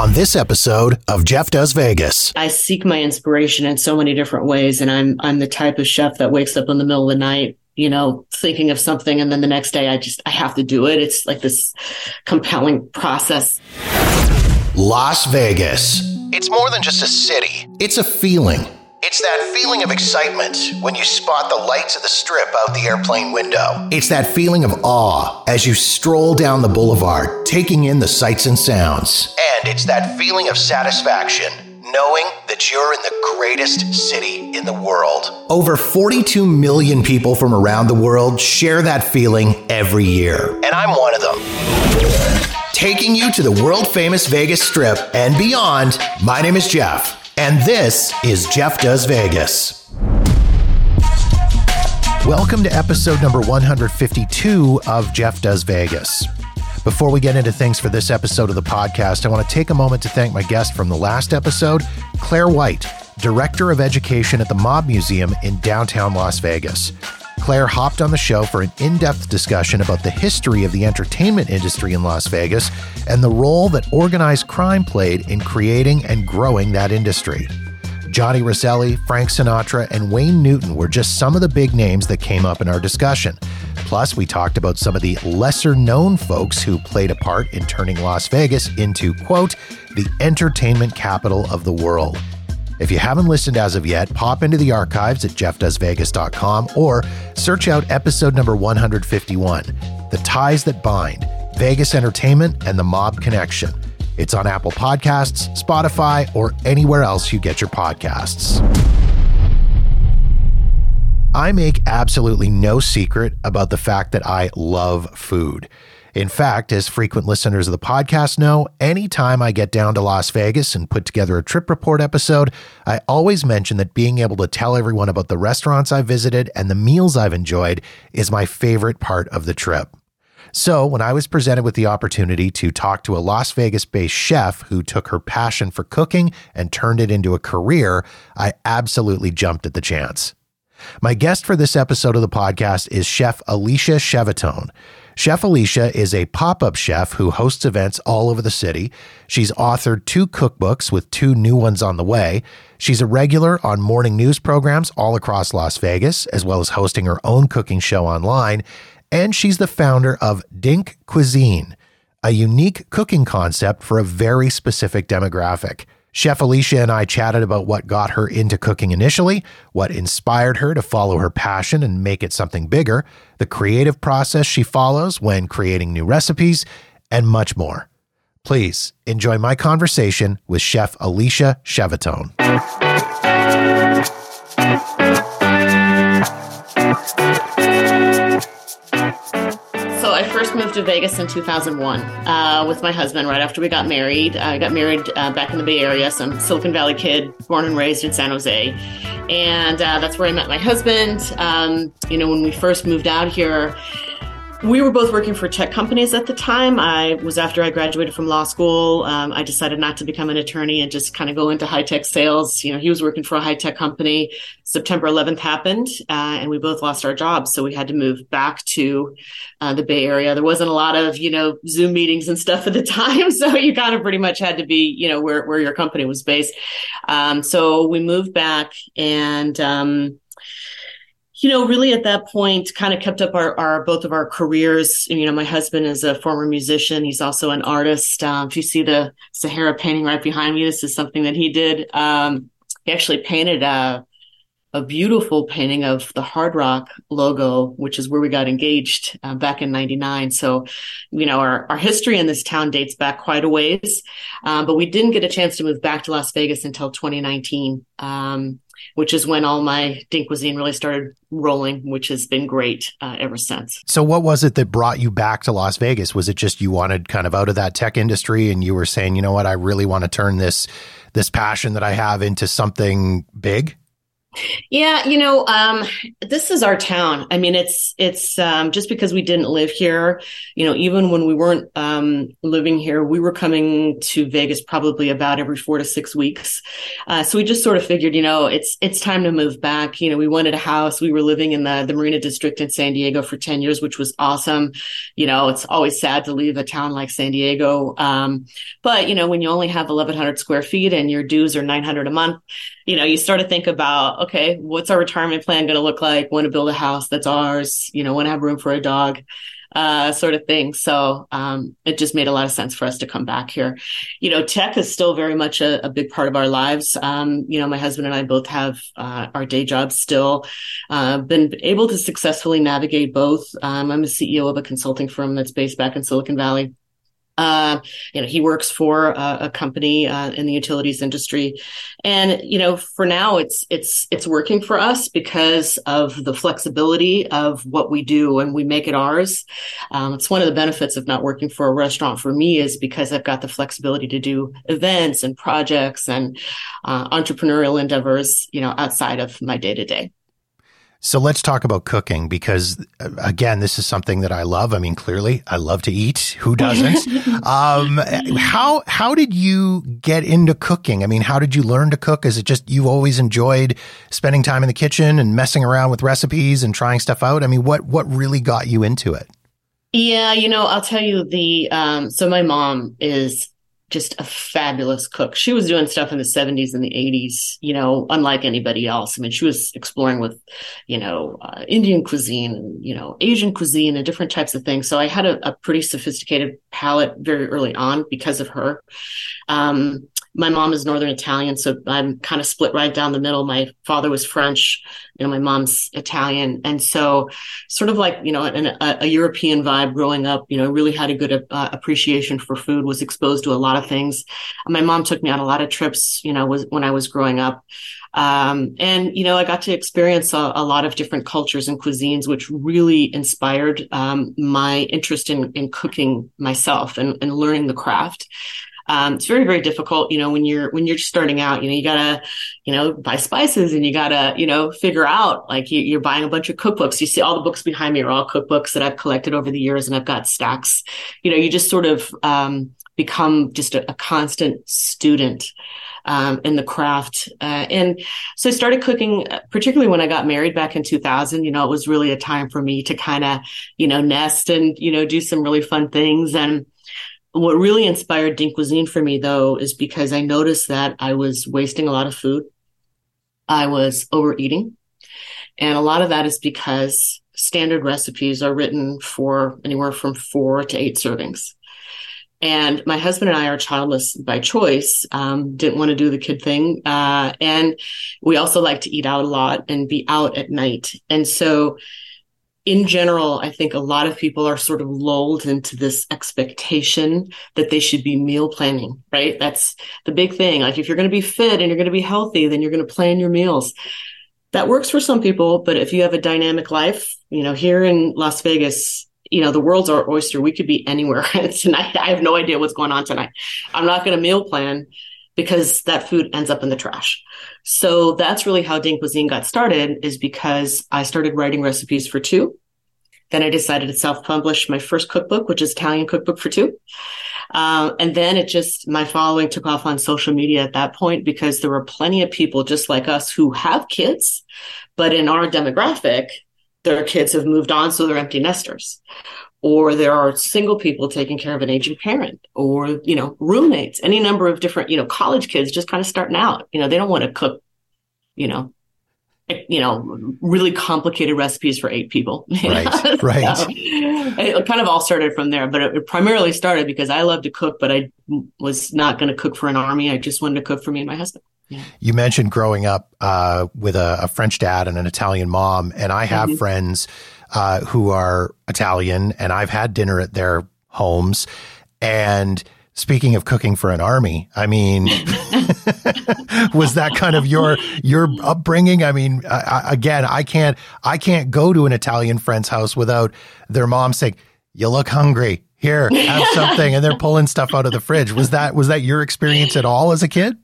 on this episode of Jeff Does Vegas. I seek my inspiration in so many different ways, and I'm I'm the type of chef that wakes up in the middle of the night you know, thinking of something and then the next day I just I have to do it. It's like this compelling process. Las Vegas. It's more than just a city. It's a feeling. It's that feeling of excitement when you spot the lights of the strip out the airplane window. It's that feeling of awe as you stroll down the boulevard, taking in the sights and sounds. And it's that feeling of satisfaction knowing that you're in the greatest city in the world. Over 42 million people from around the world share that feeling every year. And I'm one of them. Taking you to the world famous Vegas Strip and beyond, my name is Jeff, and this is Jeff Does Vegas. Welcome to episode number 152 of Jeff Does Vegas. Before we get into things for this episode of the podcast, I want to take a moment to thank my guest from the last episode, Claire White, Director of Education at the Mob Museum in downtown Las Vegas. Claire hopped on the show for an in depth discussion about the history of the entertainment industry in Las Vegas and the role that organized crime played in creating and growing that industry. Johnny Roselli, Frank Sinatra, and Wayne Newton were just some of the big names that came up in our discussion. Plus, we talked about some of the lesser known folks who played a part in turning Las Vegas into, quote, the entertainment capital of the world. If you haven't listened as of yet, pop into the archives at jeffdoesvegas.com or search out episode number 151 The Ties That Bind Vegas Entertainment and the Mob Connection. It's on Apple Podcasts, Spotify, or anywhere else you get your podcasts. I make absolutely no secret about the fact that I love food. In fact, as frequent listeners of the podcast know, anytime I get down to Las Vegas and put together a trip report episode, I always mention that being able to tell everyone about the restaurants I visited and the meals I've enjoyed is my favorite part of the trip. So, when I was presented with the opportunity to talk to a Las Vegas based chef who took her passion for cooking and turned it into a career, I absolutely jumped at the chance. My guest for this episode of the podcast is Chef Alicia Shevetone. Chef Alicia is a pop up chef who hosts events all over the city. She's authored two cookbooks with two new ones on the way. She's a regular on morning news programs all across Las Vegas, as well as hosting her own cooking show online and she's the founder of Dink Cuisine, a unique cooking concept for a very specific demographic. Chef Alicia and I chatted about what got her into cooking initially, what inspired her to follow her passion and make it something bigger, the creative process she follows when creating new recipes, and much more. Please enjoy my conversation with Chef Alicia Shevetone. I first moved to Vegas in 2001 uh, with my husband right after we got married. I got married uh, back in the Bay Area, so I'm a Silicon Valley kid, born and raised in San Jose. And uh, that's where I met my husband. Um, you know, when we first moved out here, we were both working for tech companies at the time. I was after I graduated from law school. Um, I decided not to become an attorney and just kind of go into high tech sales. You know, he was working for a high tech company. September 11th happened, uh, and we both lost our jobs, so we had to move back to uh, the Bay Area. There wasn't a lot of you know Zoom meetings and stuff at the time, so you kind of pretty much had to be you know where where your company was based. Um, so we moved back and. Um, you know, really at that point, kind of kept up our, our both of our careers. You know, my husband is a former musician. He's also an artist. Um, if you see the Sahara painting right behind me, this is something that he did. Um, he actually painted a, a beautiful painting of the Hard Rock logo, which is where we got engaged uh, back in '99. So, you know, our, our history in this town dates back quite a ways, um, but we didn't get a chance to move back to Las Vegas until 2019. Um, which is when all my Dink cuisine really started rolling, which has been great uh, ever since. So, what was it that brought you back to Las Vegas? Was it just you wanted kind of out of that tech industry, and you were saying, you know what, I really want to turn this this passion that I have into something big? Yeah, you know, um, this is our town. I mean, it's it's um, just because we didn't live here. You know, even when we weren't um, living here, we were coming to Vegas probably about every four to six weeks. Uh, so we just sort of figured, you know, it's it's time to move back. You know, we wanted a house. We were living in the the Marina District in San Diego for ten years, which was awesome. You know, it's always sad to leave a town like San Diego, um, but you know, when you only have eleven hundred square feet and your dues are nine hundred a month you know, you start to think about, okay, what's our retirement plan going to look like? Want to build a house that's ours? You know, want to have room for a dog, uh, sort of thing. So um, it just made a lot of sense for us to come back here. You know, tech is still very much a, a big part of our lives. Um, you know, my husband and I both have uh, our day jobs still. Uh, been able to successfully navigate both. Um, I'm a CEO of a consulting firm that's based back in Silicon Valley. Uh, you know, he works for a, a company uh, in the utilities industry, and you know, for now, it's it's it's working for us because of the flexibility of what we do, and we make it ours. Um, it's one of the benefits of not working for a restaurant for me is because I've got the flexibility to do events and projects and uh, entrepreneurial endeavors, you know, outside of my day to day. So let's talk about cooking because, uh, again, this is something that I love. I mean, clearly, I love to eat. Who doesn't? um, how how did you get into cooking? I mean, how did you learn to cook? Is it just you always enjoyed spending time in the kitchen and messing around with recipes and trying stuff out? I mean, what what really got you into it? Yeah, you know, I'll tell you the um, so my mom is just a fabulous cook. She was doing stuff in the 70s and the 80s, you know, unlike anybody else. I mean, she was exploring with, you know, uh, Indian cuisine and, you know, Asian cuisine and different types of things. So I had a, a pretty sophisticated palate very early on because of her. Um, my mom is Northern Italian, so I'm kind of split right down the middle. My father was French, you know, my mom's Italian. And so sort of like, you know, an, a, a, European vibe growing up, you know, really had a good uh, appreciation for food, was exposed to a lot of things. My mom took me on a lot of trips, you know, was when I was growing up. Um, and, you know, I got to experience a, a, lot of different cultures and cuisines, which really inspired um, my interest in, in cooking myself and, and learning the craft. Um, it's very, very difficult, you know, when you're, when you're starting out, you know, you gotta, you know, buy spices and you gotta, you know, figure out like you, are buying a bunch of cookbooks. You see all the books behind me are all cookbooks that I've collected over the years and I've got stacks. You know, you just sort of, um, become just a, a constant student um, in the craft. Uh, and so I started cooking, particularly when I got married back in 2000. You know, it was really a time for me to kind of, you know, nest and, you know, do some really fun things. And what really inspired Dink Cuisine for me, though, is because I noticed that I was wasting a lot of food. I was overeating. And a lot of that is because standard recipes are written for anywhere from four to eight servings. And my husband and I are childless by choice, um, didn't want to do the kid thing. Uh, and we also like to eat out a lot and be out at night. And so in general, I think a lot of people are sort of lulled into this expectation that they should be meal planning, right? That's the big thing. Like if you're going to be fit and you're going to be healthy, then you're going to plan your meals. That works for some people, but if you have a dynamic life, you know, here in Las Vegas, you know, the world's our oyster. We could be anywhere tonight. I have no idea what's going on tonight. I'm not going to meal plan because that food ends up in the trash. So that's really how Dink Cuisine got started is because I started writing recipes for two. Then I decided to self-publish my first cookbook, which is Italian Cookbook for Two. Um, and then it just, my following took off on social media at that point because there were plenty of people just like us who have kids, but in our demographic, their kids have moved on, so they're empty nesters or there are single people taking care of an aging parent or you know roommates any number of different you know college kids just kind of starting out you know they don't want to cook you know you know really complicated recipes for eight people right right so it kind of all started from there but it primarily started because i love to cook but i was not going to cook for an army i just wanted to cook for me and my husband yeah. You mentioned growing up uh, with a, a, French dad and an Italian mom, and I have mm-hmm. friends uh, who are Italian, and I've had dinner at their homes. And speaking of cooking for an army, I mean, was that kind of your your upbringing? I mean, I, again, I can't I can't go to an Italian friend's house without their mom saying, "You look hungry." Here, have something, and they're pulling stuff out of the fridge. Was that was that your experience at all as a kid?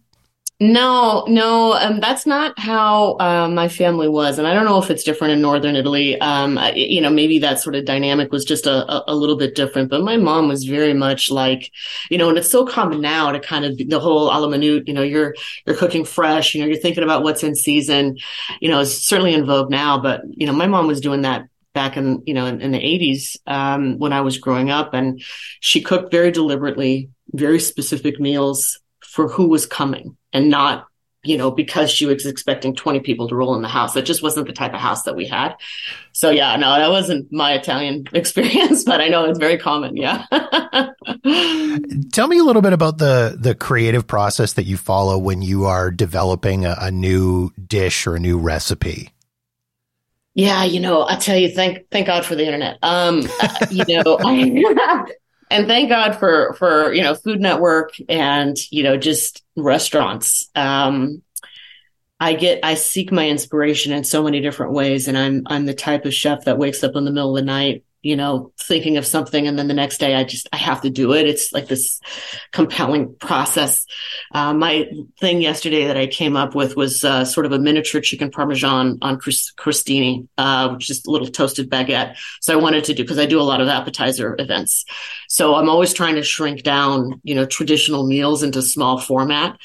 No, no, um, that's not how uh, my family was, and I don't know if it's different in northern Italy. Um, I, you know, maybe that sort of dynamic was just a, a, little bit different. But my mom was very much like, you know, and it's so common now to kind of the whole a la minute. You know, you're you're cooking fresh. You know, you're thinking about what's in season. You know, it's certainly in vogue now, but you know, my mom was doing that back in you know in, in the 80s um, when I was growing up, and she cooked very deliberately, very specific meals for who was coming and not you know because she was expecting 20 people to roll in the house. That just wasn't the type of house that we had. So yeah no that wasn't my italian experience but i know it's very common yeah. Tell me a little bit about the the creative process that you follow when you are developing a, a new dish or a new recipe. Yeah, you know, I tell you, thank thank God for the internet. Um, you know, I, and thank God for for you know Food Network and you know just restaurants. Um, I get I seek my inspiration in so many different ways, and I'm I'm the type of chef that wakes up in the middle of the night you know, thinking of something. And then the next day I just, I have to do it. It's like this compelling process. Uh, my thing yesterday that I came up with was uh, sort of a miniature chicken parmesan on crostini, uh, which is a little toasted baguette. So I wanted to do, because I do a lot of appetizer events. So I'm always trying to shrink down, you know, traditional meals into small format.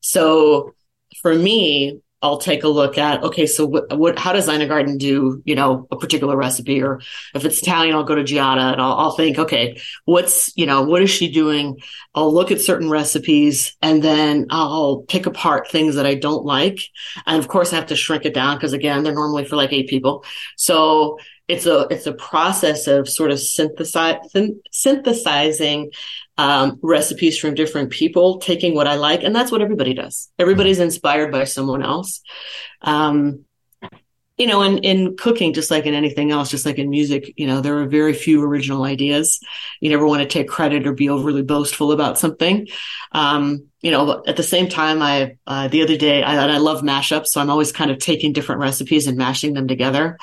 So for me, I'll take a look at, okay, so what, what, how does Ina Garten do, you know, a particular recipe? Or if it's Italian, I'll go to Giada and I'll, I'll think, okay, what's, you know, what is she doing? I'll look at certain recipes and then I'll pick apart things that I don't like. And of course I have to shrink it down because again, they're normally for like eight people. So it's a, it's a process of sort of synthesize, synthesizing um, recipes from different people, taking what I like. And that's what everybody does. Everybody's inspired by someone else. Um, you know, in, in cooking, just like in anything else, just like in music, you know, there are very few original ideas. You never want to take credit or be overly boastful about something. Um, you know, at the same time, I, uh, the other day, I, I love mashups. So I'm always kind of taking different recipes and mashing them together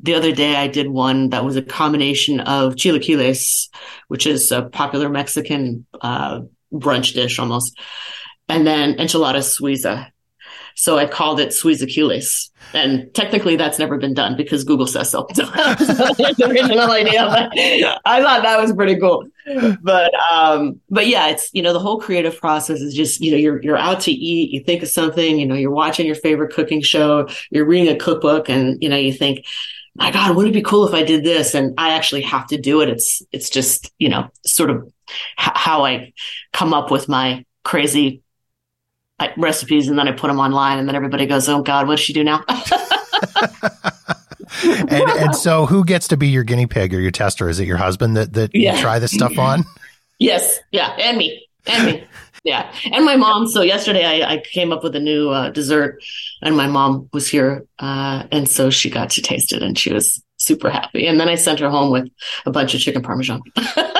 the other day I did one that was a combination of chilaquiles, which is a popular Mexican uh, brunch dish almost, and then enchilada suiza. So I called it suizaquiles. And technically that's never been done because Google says so. so original idea, but I thought that was pretty cool. But um, but yeah, it's you know, the whole creative process is just, you know, you're you're out to eat, you think of something, you know, you're watching your favorite cooking show, you're reading a cookbook, and you know, you think, my God, wouldn't it be cool if I did this? And I actually have to do it. It's, it's just, you know, sort of h- how I come up with my crazy recipes and then I put them online and then everybody goes, Oh God, what does she do now? and, and so who gets to be your guinea pig or your tester? Is it your husband that, that yeah. you try this stuff on? Yes. Yeah. And me. And me. Yeah. And my mom. So yesterday I, I came up with a new uh, dessert and my mom was here. Uh, and so she got to taste it and she was super happy. And then I sent her home with a bunch of chicken parmesan.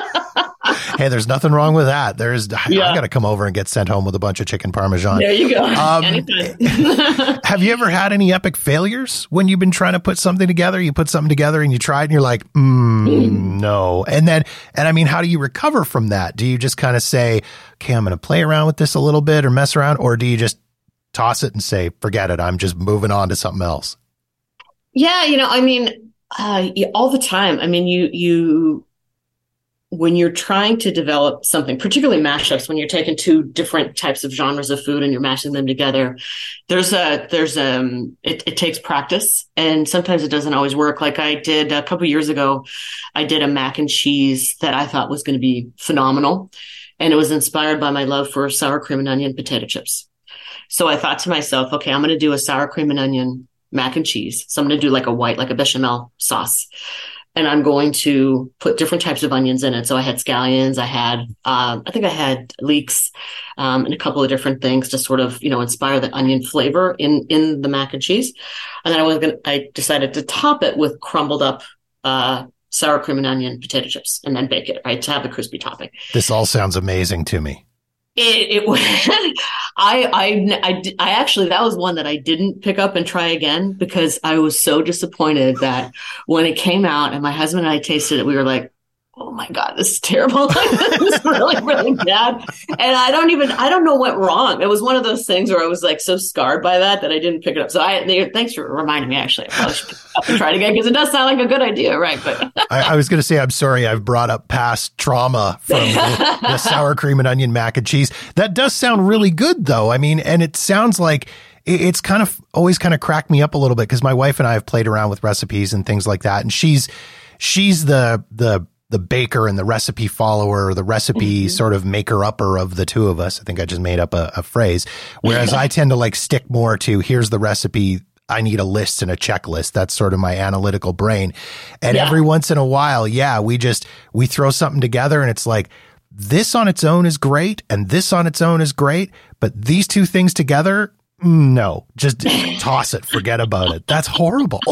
hey, there's nothing wrong with that. There's, yeah. I got to come over and get sent home with a bunch of chicken parmesan. There you go. Um, have you ever had any epic failures when you've been trying to put something together? You put something together and you try it and you're like, mm, mm. no. And then, and I mean, how do you recover from that? Do you just kind of say, okay, I'm going to play around with this a little bit or mess around? Or do you just toss it and say, forget it. I'm just moving on to something else. Yeah. You know, I mean, uh, all the time. I mean, you, you, when you're trying to develop something, particularly mashups, when you're taking two different types of genres of food and you're mashing them together, there's a there's um it, it takes practice and sometimes it doesn't always work. Like I did a couple years ago, I did a mac and cheese that I thought was going to be phenomenal, and it was inspired by my love for sour cream and onion potato chips. So I thought to myself, okay, I'm going to do a sour cream and onion mac and cheese. So I'm going to do like a white, like a bechamel sauce and I'm going to put different types of onions in it. So I had scallions, I had, um, I think I had leeks, um, and a couple of different things to sort of, you know, inspire the onion flavor in, in the mac and cheese. And then I was going to, I decided to top it with crumbled up, uh, sour cream and onion potato chips and then bake it, right? To have the crispy topping. This all sounds amazing to me. It, it I, I, I, I actually, that was one that I didn't pick up and try again because I was so disappointed that when it came out and my husband and I tasted it, we were like, oh my god this is terrible. This is really really bad. And i don't even i don't know what wrong. It was one of those things where i was like so scarred by that that i didn't pick it up. So i they, thanks for reminding me actually. I probably should pick it up and try it again because it does sound like a good idea right but I, I, was going to say i'm sorry i've brought up past trauma from the, the sour cream and onion mac and cheese. That does sound really good though. I mean and it sounds like it's kind of always kind of cracked me up a little bit because my wife and I have played around with recipes and things like that. And she's, she's the, the the baker and the recipe follower, the recipe mm-hmm. sort of maker upper of the two of us. I think I just made up a, a phrase. Whereas I tend to like stick more to here's the recipe. I need a list and a checklist. That's sort of my analytical brain. And yeah. every once in a while, yeah, we just, we throw something together and it's like, this on its own is great and this on its own is great, but these two things together, no, just toss it, forget about it. That's horrible.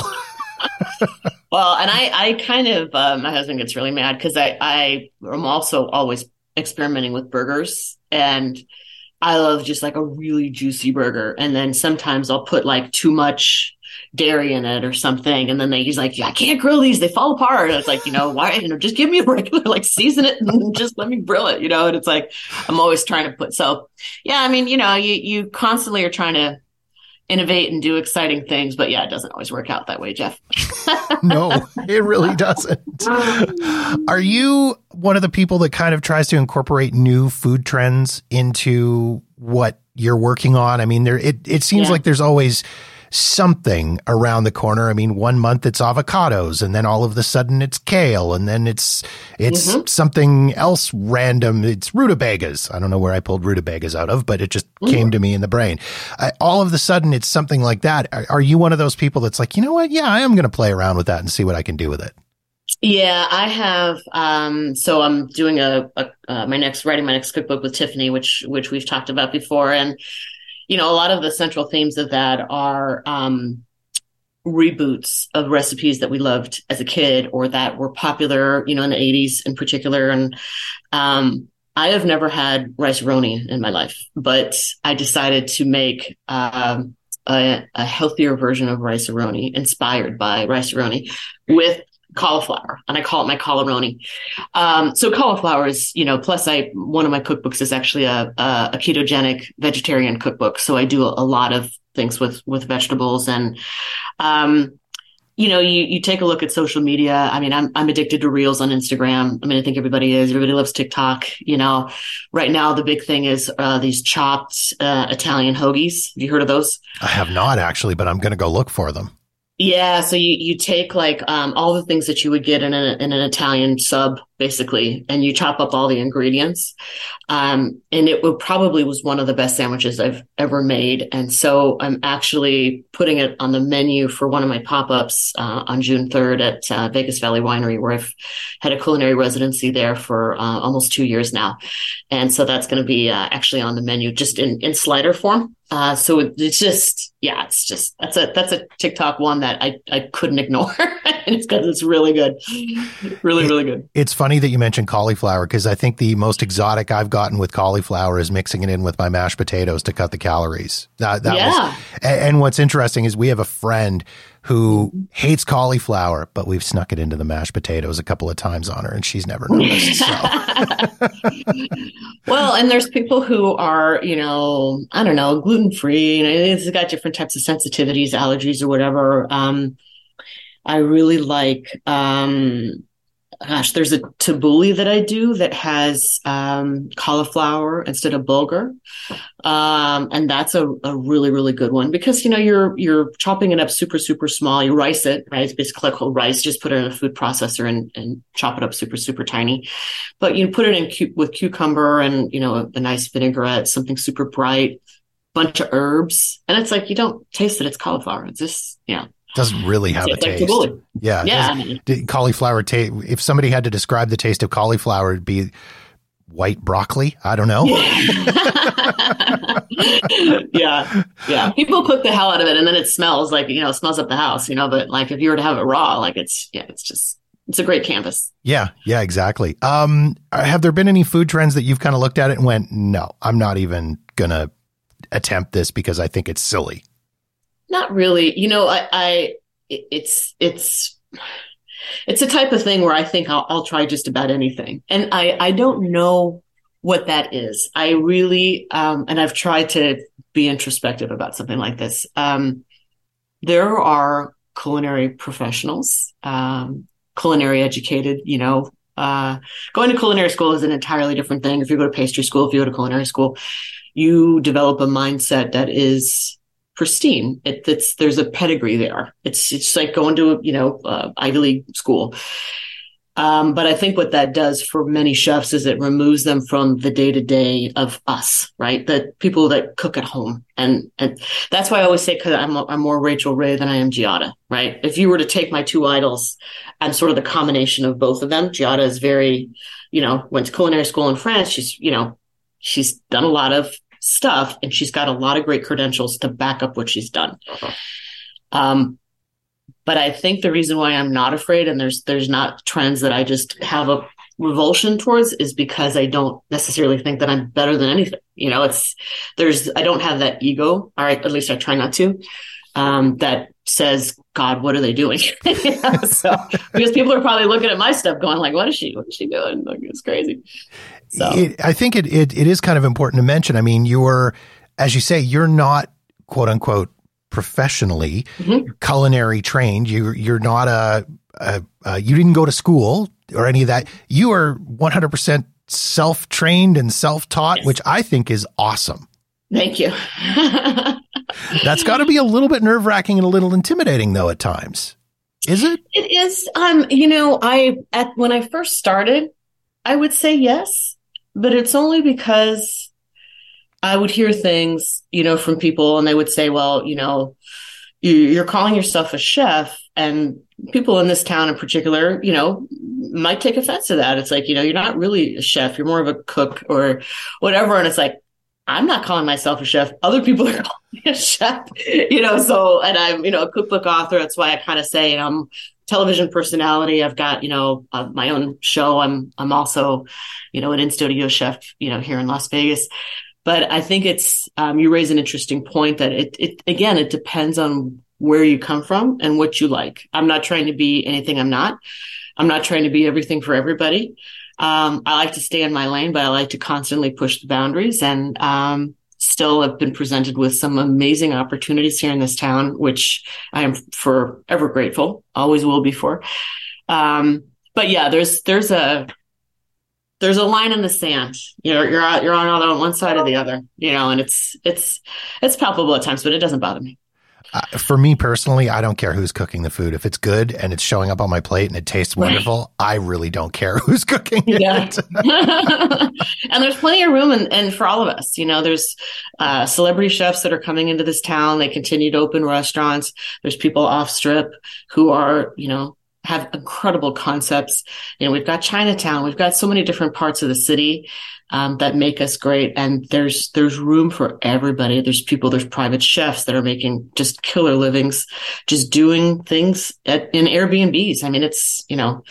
well, and I, I kind of, uh, my husband gets really mad because I, I am also always experimenting with burgers and I love just like a really juicy burger. And then sometimes I'll put like too much dairy in it or something. And then they, he's like, yeah, I can't grill these. They fall apart. And it's like, you know, why, you know, just give me a regular, like season it and just let me grill it, you know? And it's like, I'm always trying to put, so yeah, I mean, you know, you, you constantly are trying to innovate and do exciting things. But yeah, it doesn't always work out that way, Jeff. no, it really doesn't. Are you one of the people that kind of tries to incorporate new food trends into what you're working on? I mean, there it it seems yeah. like there's always something around the corner. I mean, one month it's avocados and then all of a sudden it's kale and then it's, it's mm-hmm. something else random. It's rutabagas. I don't know where I pulled rutabagas out of, but it just mm-hmm. came to me in the brain. I, all of a sudden it's something like that. Are, are you one of those people that's like, you know what? Yeah, I am going to play around with that and see what I can do with it. Yeah, I have. Um, so I'm doing a, a uh, my next writing my next cookbook with Tiffany, which which we've talked about before, and you know, a lot of the central themes of that are um, reboots of recipes that we loved as a kid or that were popular, you know, in the 80s in particular. And um, I have never had Rice-A-Roni in my life, but I decided to make um, a, a, healthier version of Rice-A-Roni inspired by Rice-A-Roni with cauliflower and I call it my cauliflower. Um, so cauliflower is, you know, plus I, one of my cookbooks is actually a, a, a ketogenic vegetarian cookbook. So I do a, a, lot of things with, with vegetables and, um, you know, you, you take a look at social media. I mean, I'm, I'm addicted to reels on Instagram. I mean, I think everybody is. Everybody loves TikTok. You know, right now the big thing is uh, these chopped uh, Italian hoagies. Have you heard of those? I have not actually, but I'm going to go look for them. Yeah, so you you take like um, all the things that you would get in, a, in an Italian sub, basically, and you chop up all the ingredients. Um, and it probably was one of the best sandwiches I've ever made. And so I'm actually putting it on the menu for one of my pop ups uh, on June 3rd at uh, Vegas Valley Winery, where I've had a culinary residency there for uh, almost two years now. And so that's going to be uh, actually on the menu, just in in slider form. Uh, so it's just, yeah, it's just that's a that's a TikTok one that I I couldn't ignore, and it's because it's really good, really really good. It's funny that you mentioned cauliflower because I think the most exotic I've gotten with cauliflower is mixing it in with my mashed potatoes to cut the calories. That, that yeah. Was, and what's interesting is we have a friend who hates cauliflower, but we've snuck it into the mashed potatoes a couple of times on her, and she's never noticed. So. well, and there's people who are, you know, I don't know, gluten free. Know, it's got different types of sensitivities, allergies, or whatever. Um, I really like um, gosh, there's a tabbouleh that I do that has um, cauliflower instead of bulgur, um, and that's a, a, really really good one because you know you're you're chopping it up super super small. You rice it, right? It's basically like whole rice. Just put it in a food processor and, and chop it up super super tiny. But you put it in cu- with cucumber and you know a, a nice vinaigrette, something super bright, bunch of herbs, and it's like you don't taste it. It's cauliflower. It's just you know doesn't really have it's a taste. Like yeah, yeah. Cauliflower taste. If somebody had to describe the taste of cauliflower, it'd be white broccoli. I don't know. yeah, yeah. People cook the hell out of it, and then it smells like you know, smells up the house. You know, but like if you were to have it raw, like it's yeah, it's just it's a great canvas. Yeah, yeah, exactly. Um, have there been any food trends that you've kind of looked at it and went, no, I'm not even gonna attempt this because I think it's silly? Not really. You know, I, I it's it's it's a type of thing where I think I'll, I'll try just about anything. And I, I don't know what that is. I really, um, and I've tried to be introspective about something like this. Um, there are culinary professionals, um, culinary educated, you know, uh, going to culinary school is an entirely different thing. If you go to pastry school, if you go to culinary school, you develop a mindset that is pristine. It, it's there's a pedigree there. It's it's like going to you know uh, Ivy League school. Um, but I think what that does for many chefs is it removes them from the day to day of us, right? The people that cook at home, and and that's why I always say because I'm I'm more Rachael Ray than I am Giada, right? If you were to take my two idols, I'm sort of the combination of both of them. Giada is very, you know, went to culinary school in France. She's you know, she's done a lot of stuff and she's got a lot of great credentials to back up what she's done. Uh-huh. Um, but I think the reason why I'm not afraid and there's there's not trends that I just have a revulsion towards is because I don't necessarily think that I'm better than anything. You know, it's there's I don't have that ego, or at least I try not to. Um, that says, God, what are they doing? so because people are probably looking at my stuff going like, what is she, what is she doing? Like, it's crazy. So it, I think it, it, it is kind of important to mention. I mean, you're, as you say, you're not quote unquote professionally mm-hmm. culinary trained. You, you're not a, a, a, you didn't go to school or any of that. You are 100% self trained and self taught, yes. which I think is awesome. Thank you. That's got to be a little bit nerve wracking and a little intimidating, though, at times. Is it? It is. Um, you know, I at when I first started, I would say yes, but it's only because I would hear things, you know, from people, and they would say, "Well, you know, you, are calling yourself a chef," and people in this town, in particular, you know, might take offense to that. It's like, you know, you're not really a chef; you're more of a cook or whatever. And it's like, I'm not calling myself a chef. Other people are calling me a chef, you know. So, and I'm, you know, a cookbook author. That's why I kind of say I'm television personality. I've got, you know, uh, my own show. I'm, I'm also, you know, an in studio chef, you know, here in Las Vegas. But I think it's, um, you raise an interesting point that it, it, again, it depends on where you come from and what you like. I'm not trying to be anything I'm not. I'm not trying to be everything for everybody. Um, I like to stay in my lane, but I like to constantly push the boundaries and, um, still have been presented with some amazing opportunities here in this town, which I am forever grateful, always will be for. Um, but yeah, there's, there's a, there's a line in the sand. You know, you're, you're on, on one side or the other, you know, and it's, it's, it's palpable at times, but it doesn't bother me. Uh, for me personally, I don't care who's cooking the food. If it's good and it's showing up on my plate and it tastes wonderful, I really don't care who's cooking yeah. it. and there's plenty of room and, and for all of us. You know, there's uh, celebrity chefs that are coming into this town. They continue to open restaurants. There's people off strip who are, you know, have incredible concepts. You know, we've got Chinatown. We've got so many different parts of the city um, that make us great. And there's there's room for everybody. There's people. There's private chefs that are making just killer livings, just doing things at, in Airbnbs. I mean, it's you know,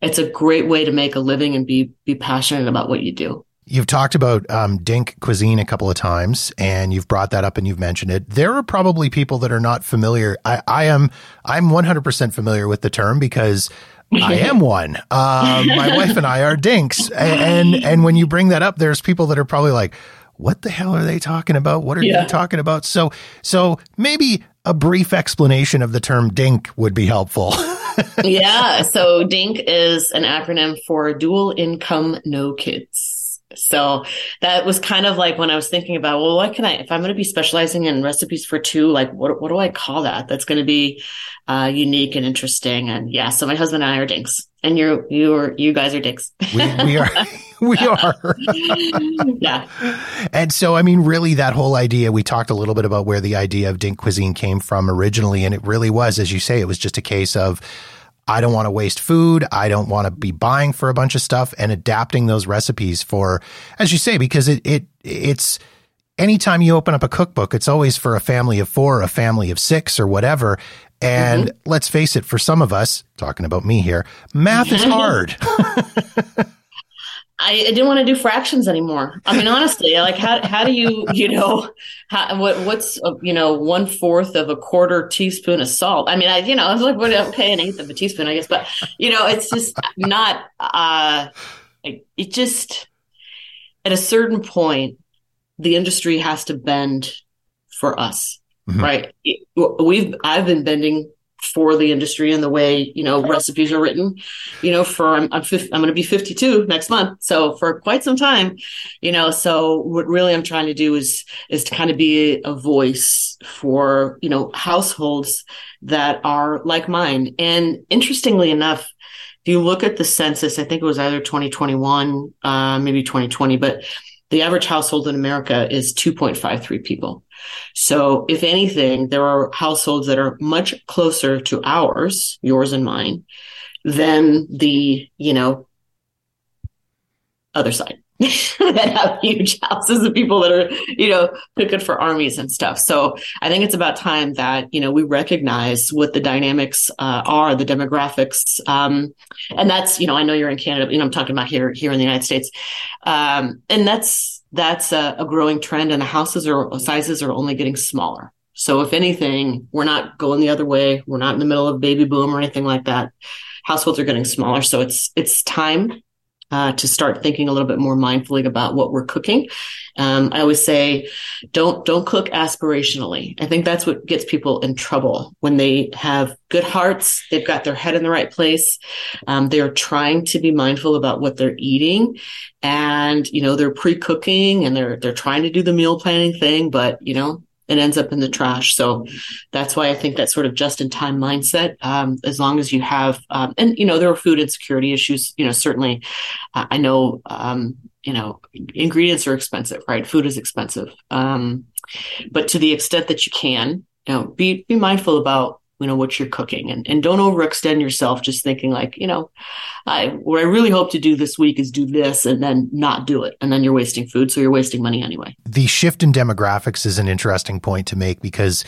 it's a great way to make a living and be be passionate about what you do. You've talked about um, Dink cuisine a couple of times, and you've brought that up and you've mentioned it. There are probably people that are not familiar. I, I am I'm 100% familiar with the term because I am one. Um, my wife and I are dinks, and, and, and when you bring that up, there's people that are probably like, "What the hell are they talking about? What are yeah. you talking about?" So so maybe a brief explanation of the term dink would be helpful. yeah. So dink is an acronym for dual income, no kids. So that was kind of like when I was thinking about, well, what can I, if I'm going to be specializing in recipes for two, like what, what do I call that? That's going to be uh, unique and interesting. And yeah, so my husband and I are dinks and you're, you're, you guys are dinks. we, we are, we are. yeah. And so, I mean, really that whole idea, we talked a little bit about where the idea of dink cuisine came from originally. And it really was, as you say, it was just a case of, I don't want to waste food. I don't want to be buying for a bunch of stuff and adapting those recipes for, as you say, because it, it, it's, anytime you open up a cookbook, it's always for a family of four, a family of six or whatever. And mm-hmm. let's face it, for some of us, talking about me here, math is hard. I, I didn't want to do fractions anymore. I mean, honestly, like how how do you you know how, what what's uh, you know one fourth of a quarter teaspoon of salt? I mean, I you know I was like, what okay, an eighth of a teaspoon, I guess, but you know, it's just not. uh It just at a certain point, the industry has to bend for us, mm-hmm. right? We've I've been bending for the industry and the way you know recipes are written. You know for i'm i'm, I'm going to be 52 next month so for quite some time you know so what really i'm trying to do is is to kind of be a voice for you know households that are like mine. And interestingly enough if you look at the census i think it was either 2021 uh, maybe 2020 but the average household in america is 2.53 people so, if anything, there are households that are much closer to ours, yours and mine, than the, you know, other side that have huge houses of people that are, you know, cooking for armies and stuff. So I think it's about time that, you know, we recognize what the dynamics uh, are, the demographics. Um, and that's, you know, I know you're in Canada, you know, I'm talking about here, here in the United States. Um, and that's, that's a, a growing trend and the houses or sizes are only getting smaller. So if anything, we're not going the other way. We're not in the middle of baby boom or anything like that. Households are getting smaller. So it's, it's time uh, to start thinking a little bit more mindfully about what we're cooking. Um, I always say, don't don't cook aspirationally. I think that's what gets people in trouble when they have good hearts. They've got their head in the right place. Um, they're trying to be mindful about what they're eating, and you know they're pre-cooking and they're they're trying to do the meal planning thing, but you know it ends up in the trash. So that's why I think that sort of just in time mindset, um, as long as you have, um, and you know, there are food insecurity issues, you know, certainly uh, I know, um, you know, ingredients are expensive, right? Food is expensive. Um, but to the extent that you can, you know, be, be mindful about you know what you're cooking. And, and don't overextend yourself just thinking like you know i what i really hope to do this week is do this and then not do it. And then you're wasting food so you're wasting money anyway. The shift in demographics is an interesting point to make because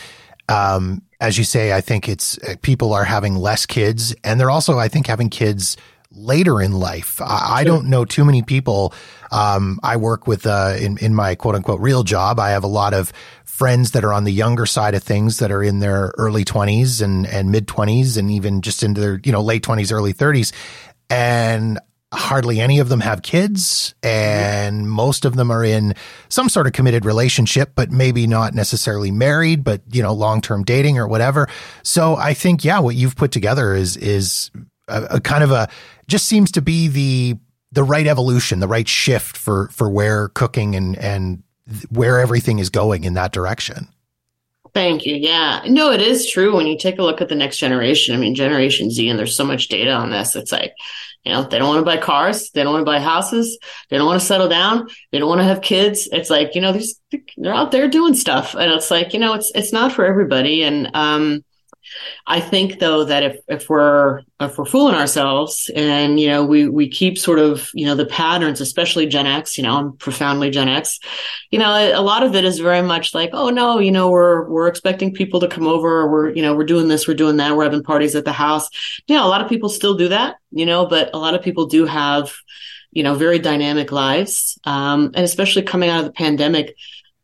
um, as you say i think it's uh, people are having less kids and they're also i think having kids later in life. I, I don't know too many people. Um, I work with, uh, in, in my quote unquote real job, I have a lot of friends that are on the younger side of things that are in their early 20s and, and mid 20s and even just into their, you know, late 20s, early 30s. And hardly any of them have kids and most of them are in some sort of committed relationship but maybe not necessarily married but you know long-term dating or whatever so i think yeah what you've put together is is a, a kind of a just seems to be the the right evolution the right shift for for where cooking and and where everything is going in that direction. Thank you. Yeah. No, it is true. When you take a look at the next generation, I mean, Generation Z, and there's so much data on this. It's like, you know, they don't want to buy cars. They don't want to buy houses. They don't want to settle down. They don't want to have kids. It's like, you know, they're out there doing stuff. And it's like, you know, it's, it's not for everybody. And, um, I think though that if, if we're if we're fooling ourselves and you know we we keep sort of you know the patterns, especially Gen X, you know, I'm profoundly Gen X, you know, a, lot of it is very much like, oh no, you know, we're we're expecting people to come over, we're you know we're doing this, we're doing that, we're having parties at the house. Yeah, a lot of people still do that, you know, but a lot of people do have you know very dynamic lives, um, and especially coming out of the pandemic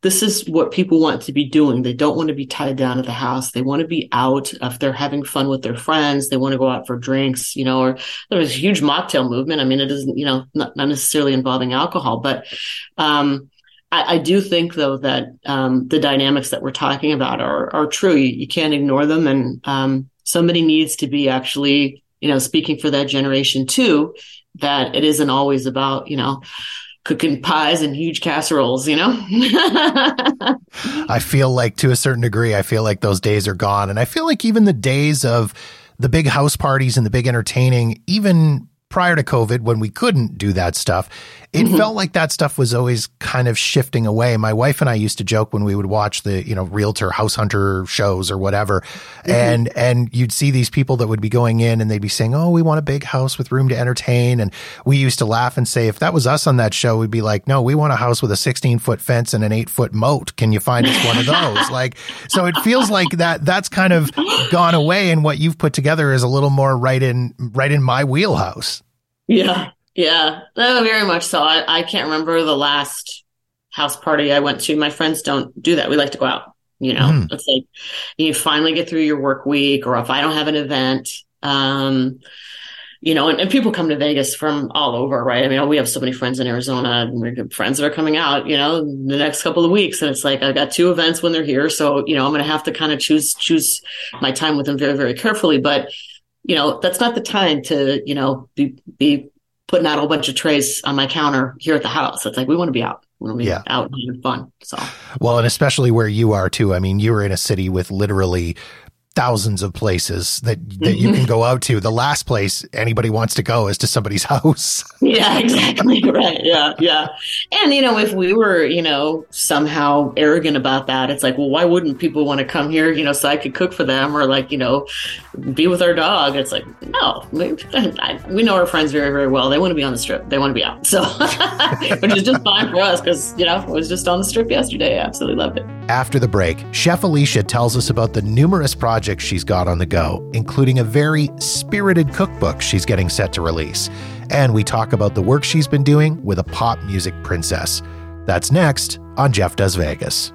this is what people want to be doing. They don't want to be tied down at the house. They want to be out if they're having fun with their friends. They want to go out for drinks, you know, or there's a huge mocktail movement. I mean, it isn't, you know, not, not necessarily involving alcohol, but, um, I, I do think though that, um, the dynamics that we're talking about are, are true. You, you can't ignore them. And, um, somebody needs to be actually, you know, speaking for that generation too, that it isn't always about, you know, cooking pies and huge casseroles, you know? I feel like to a certain degree, I feel like those days are gone. And I feel like even the days of the big house parties and the big entertaining, even prior to COVID, when we couldn't do that stuff, it mm-hmm. felt like that stuff was always kind of shifting away. My wife and I used to joke when we would watch the, you know, realtor house hunter shows or whatever. Mm-hmm. And, and you'd see these people that would be going in and they'd be saying, Oh, we want a big house with room to entertain. And we used to laugh and say, if that was us on that show, we'd be like, no, we want a house with a 16 foot fence and an eight foot moat. Can you find us one of those? like, so it feels like that, that's kind of gone away. And what you've put together is a little more right in, right in my wheelhouse. Yeah. Yeah, no, very much so. I, I can't remember the last house party I went to. My friends don't do that. We like to go out. You know, mm. it's like you finally get through your work week, or if I don't have an event, um, you know, and, and, people come to Vegas from all over, right? I mean, we have so many friends in Arizona and we have friends that are coming out, you know, the next couple of weeks. And it's like, I got two events when they're here. So, you know, I'm going to have to kind of choose, choose my time with them very, very carefully. But, you know, that's not the time to, you know, be, be putting out a whole bunch of trays on my counter here at the house. It's like, we want to be out. We want to be yeah. out and having fun. So, well, and especially where you are too. I mean, you were in a city with literally thousands of places that that you can mm-hmm. go out to. The last place anybody wants to go is to somebody's house. yeah, exactly. right. Yeah, yeah. And you know, if we were, you know, somehow arrogant about that, it's like, well, why wouldn't people want to come here, you know, so I could cook for them or like, you know, be with our dog? It's like, no, we, we know our friends very, very well. They want to be on the strip. They want to be out. So, which is just fine for us because, you know, I was just on the strip yesterday. I absolutely loved it. After the break, Chef Alicia tells us about the numerous projects projects she's got on the go, including a very spirited cookbook she's getting set to release. And we talk about the work she's been doing with a pop music princess. That's next on Jeff Does Vegas.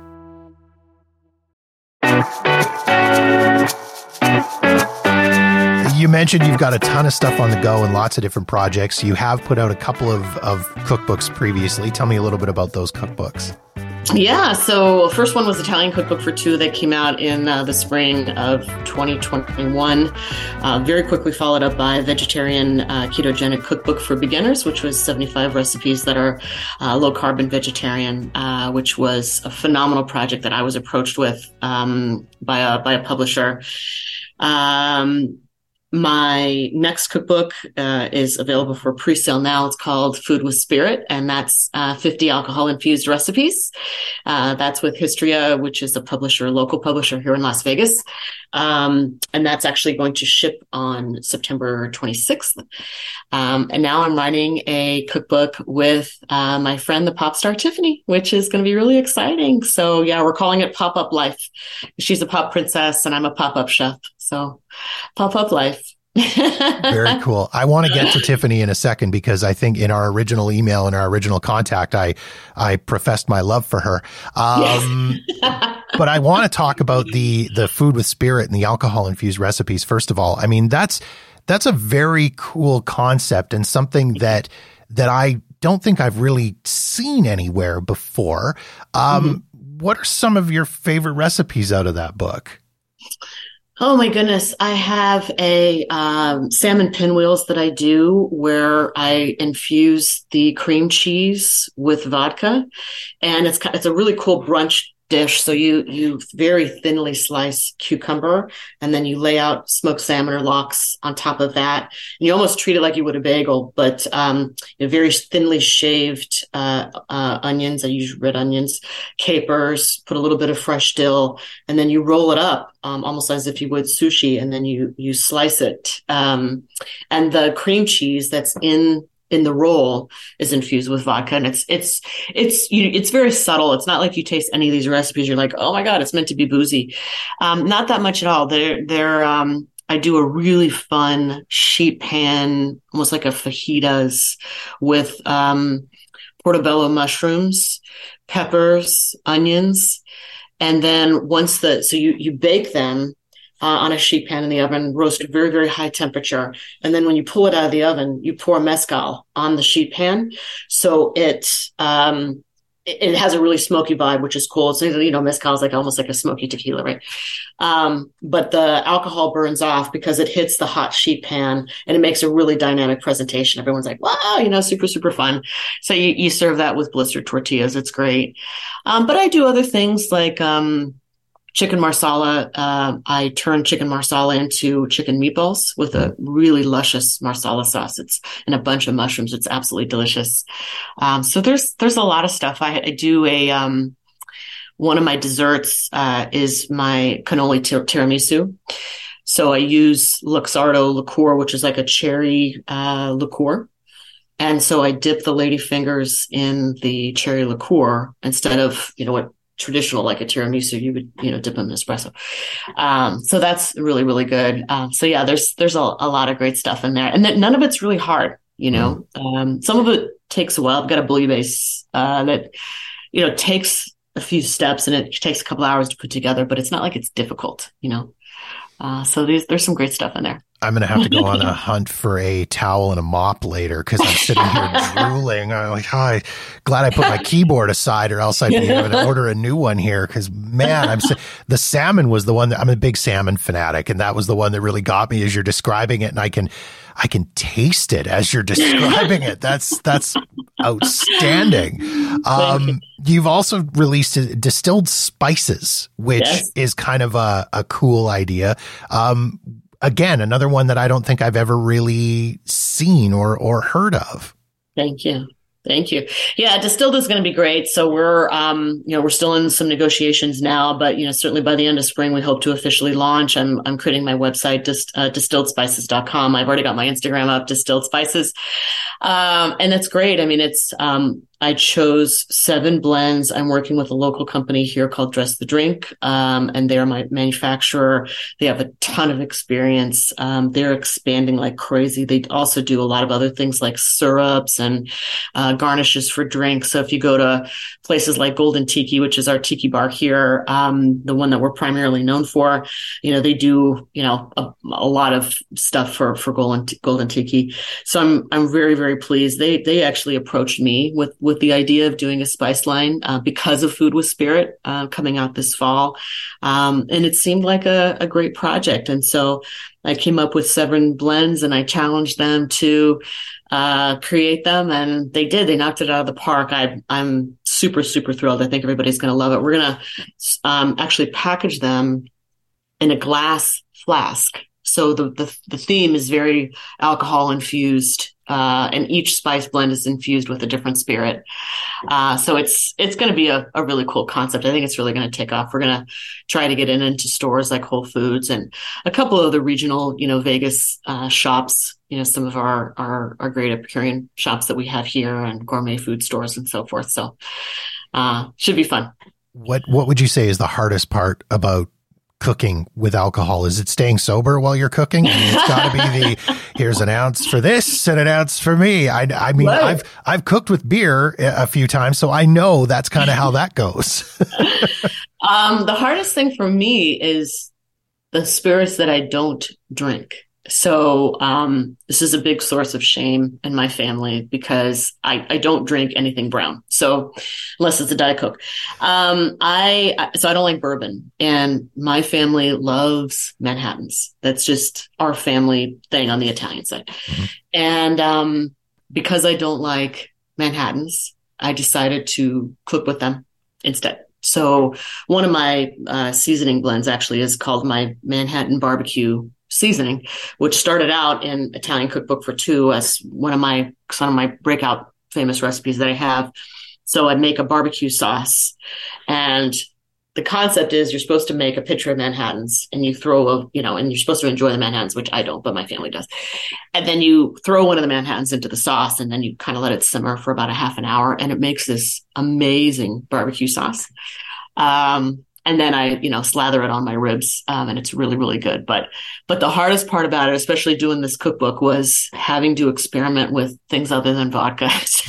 You mentioned you've got a ton of stuff on the go and lots of different projects. You have put out a couple of, of cookbooks previously. Tell me a little bit about those cookbooks. Yeah, so first one was Italian Cookbook for Two that came out in uh, the spring of 2021. Uh, very quickly followed up by Vegetarian uh, Ketogenic Cookbook for Beginners, which was 75 recipes that are uh, low carb and vegetarian, uh, which was a phenomenal project that I was approached with um, by a by a publisher. Um, my next cookbook uh, is available for pre-sale now. It's called Food with Spirit, and that's uh, 50 alcohol-infused recipes. Uh, that's with Histria, which is a publisher, local publisher here in Las Vegas, um, and that's actually going to ship on September 26th. Um, and now I'm writing a cookbook with uh, my friend, the pop star Tiffany, which is going to be really exciting. So yeah, we're calling it Pop Up Life. She's a pop princess, and I'm a pop up chef. So pop up life. Very cool. I want to get to Tiffany in a second because I think in our original email and our original contact, I I professed my love for her. Um, yes. but I want to talk about the the food with spirit and the alcohol infused recipes. First of all, I mean that's that's a very cool concept and something that that I don't think I've really seen anywhere before. Um, mm-hmm. What are some of your favorite recipes out of that book? Oh my goodness. I have a um, salmon pinwheels that I do where I infuse the cream cheese with vodka. And it's, it's a really cool brunch dish. So you you very thinly slice cucumber, and then you lay out smoked salmon or lox on top of that. And you almost treat it like you would a bagel, but um, you know, very thinly shaved uh, uh, onions. I use red onions, capers. Put a little bit of fresh dill, and then you roll it up um, almost as if you would sushi, and then you you slice it. Um, and the cream cheese that's in in the roll is infused with vodka. And it's it's it's you it's very subtle. It's not like you taste any of these recipes you're like oh my god it's meant to be boozy. Um, not that much at all. They're they're um, I do a really fun sheet pan almost like a fajitas with um, portobello mushrooms peppers onions. And then once the so you you bake them uh, on a sheet pan in the oven, roast at very, very high temperature. And then when you pull it out of the oven, you pour mezcal on the sheet pan. So it, um, it, has a really smoky vibe, which is cool. So, you know, mezcal is like almost like a smoky tequila, right? Um, but the alcohol burns off because it hits the hot sheet pan and it makes a really dynamic presentation. Everyone's like, wow, you know, super, super fun. So you, you serve that with blistered tortillas. It's great. Um, but I do other things like, um, chicken marsala. Uh, I turn chicken marsala into chicken meatballs with a really luscious marsala sauce. It's and a bunch of mushrooms. It's absolutely delicious. Um, so there's there's a lot of stuff. I, I do a um, one of my desserts uh, is my cannoli tiramisu. So I use Luxardo liqueur, which is like a cherry uh, liqueur. And so I dip the lady fingers in the cherry liqueur instead of, you know, what traditional like a tiramisu you would you know dip in espresso um, so that's really really good um, so yeah there's there's a, a, lot of great stuff in there and th- none of it's really hard You know, mm. um, some of it takes a while. I've got a bouillabaisse uh, that you know takes a few steps and it takes a couple hours to put together, but it's not like it's difficult. You know, uh, so there's there's some great stuff in there. I'm going to have to go on a hunt for a towel and a mop later because I'm sitting here drooling. I'm like, hi, glad I put my keyboard aside, or else I'd be having to order a new one here. Because man, I'm the salmon was the one that I'm a big salmon fanatic, and that was the one that really got me as you're describing it, and I can I can taste it as you're describing it. That's that's outstanding. Um, you. have also released distilled spices, which yes. is kind of a, a cool idea. Um, again, another one that I don't think I've ever really seen or or heard of. Thank you. Thank you. Yeah, distilled is going to be great. So we're, um, you know, we're still in some negotiations now, but you know, certainly by the end of spring, we hope to officially launch. I'm, I'm creating my website, dist, uh, distilledspices.com. I've already got my Instagram up, distilled spices, um, and that's great. I mean, it's, um, I chose seven blends. I'm working with a local company here called Dress the Drink, um, and they're my manufacturer. They have a ton of experience. Um, they're expanding like crazy. They also do a lot of other things like syrups and uh, garnishes for drinks. So if you go to places like Golden Tiki, which is our tiki bar here, um, the one that we're primarily known for, you know, they do you know a, a lot of stuff for for Golden Golden Tiki. So I'm I'm very very pleased. They they actually approached me with with the idea of doing a spice line uh, because of Food with Spirit uh, coming out this fall. Um, and it seemed like a, a great project. And so I came up with seven blends and I challenged them to uh, create them and they did. They knocked it out of the park. I, I'm super, super thrilled. I think everybody's going to love it. We're going to um, actually package them in a glass flask. So the, the, the theme is very alcohol infused uh, and each spice blend is infused with a different spirit. Uh, so it's it's going to be a, a, really cool concept. I think it's really going to take off. We're going to try to get in into stores like Whole Foods and a couple of the regional, you know, Vegas uh, shops. You know, some of our, our our great Epicurean shops that we have here and gourmet food stores and so forth. So uh, should be fun. What what would you say is the hardest part about cooking with alcohol? Is it staying sober while you're cooking? I mean, it's got to be the here's an ounce for this and an ounce for me. I, I mean, right. I've I've cooked with beer a few times, so I know that's kind of how that goes. um, the hardest thing for me is the spirits that I don't drink. So um, this is a big source of shame in my family because I, I don't drink anything brown. So unless it's a Diet Coke, um, I so I don't like bourbon, and my family loves Manhattan's. That's just our family thing on the Italian side. Mm-hmm. And um, because I don't like Manhattan's, I decided to cook with them instead. So one of my uh, seasoning blends actually is called my Manhattan barbecue seasoning, which started out in Italian Cookbook for Two as one of my some of my breakout famous recipes that I have. So I make a barbecue sauce, and the concept is you're supposed to make a pitcher of Manhattans, and you throw a you know, and you're supposed to enjoy the Manhattans, which I don't, but my family does. And then you throw one of the Manhattans into the sauce, and then you kind of let it simmer for about a half an hour, and it makes this amazing barbecue sauce. Um, and then I, you know, slather it on my ribs, um, and it's really, really good. But, but the hardest part about it, especially doing this cookbook, was having to experiment with things other than vodka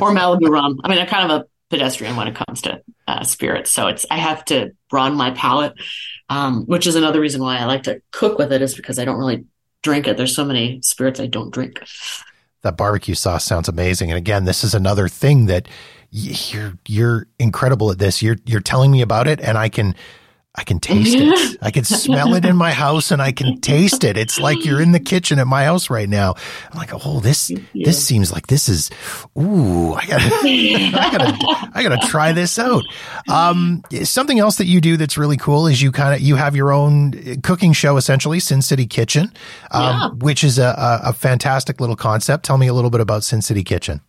or Malibu rum. I mean, I'm kind of a pedestrian when it comes to uh, spirits, so it's I have to broaden my palate, um, which is another reason why I like to cook with it, is because I don't really drink it. There's so many spirits I don't drink. That barbecue sauce sounds amazing, and again, this is another thing that you're you're incredible at this. You're you're telling me about it, and I can I can taste it. I can smell it in my house and I can taste it. It's like you're in the kitchen at my house right now. I'm like, oh, this this seems like this is ooh, I gotta I gotta I gotta try this out. Um, something else that you do that's really cool is you kind of you have your own cooking show essentially, Sin City Kitchen, um, yeah. which is a, a, a fantastic little concept. Tell me a little bit about Sin City Kitchen.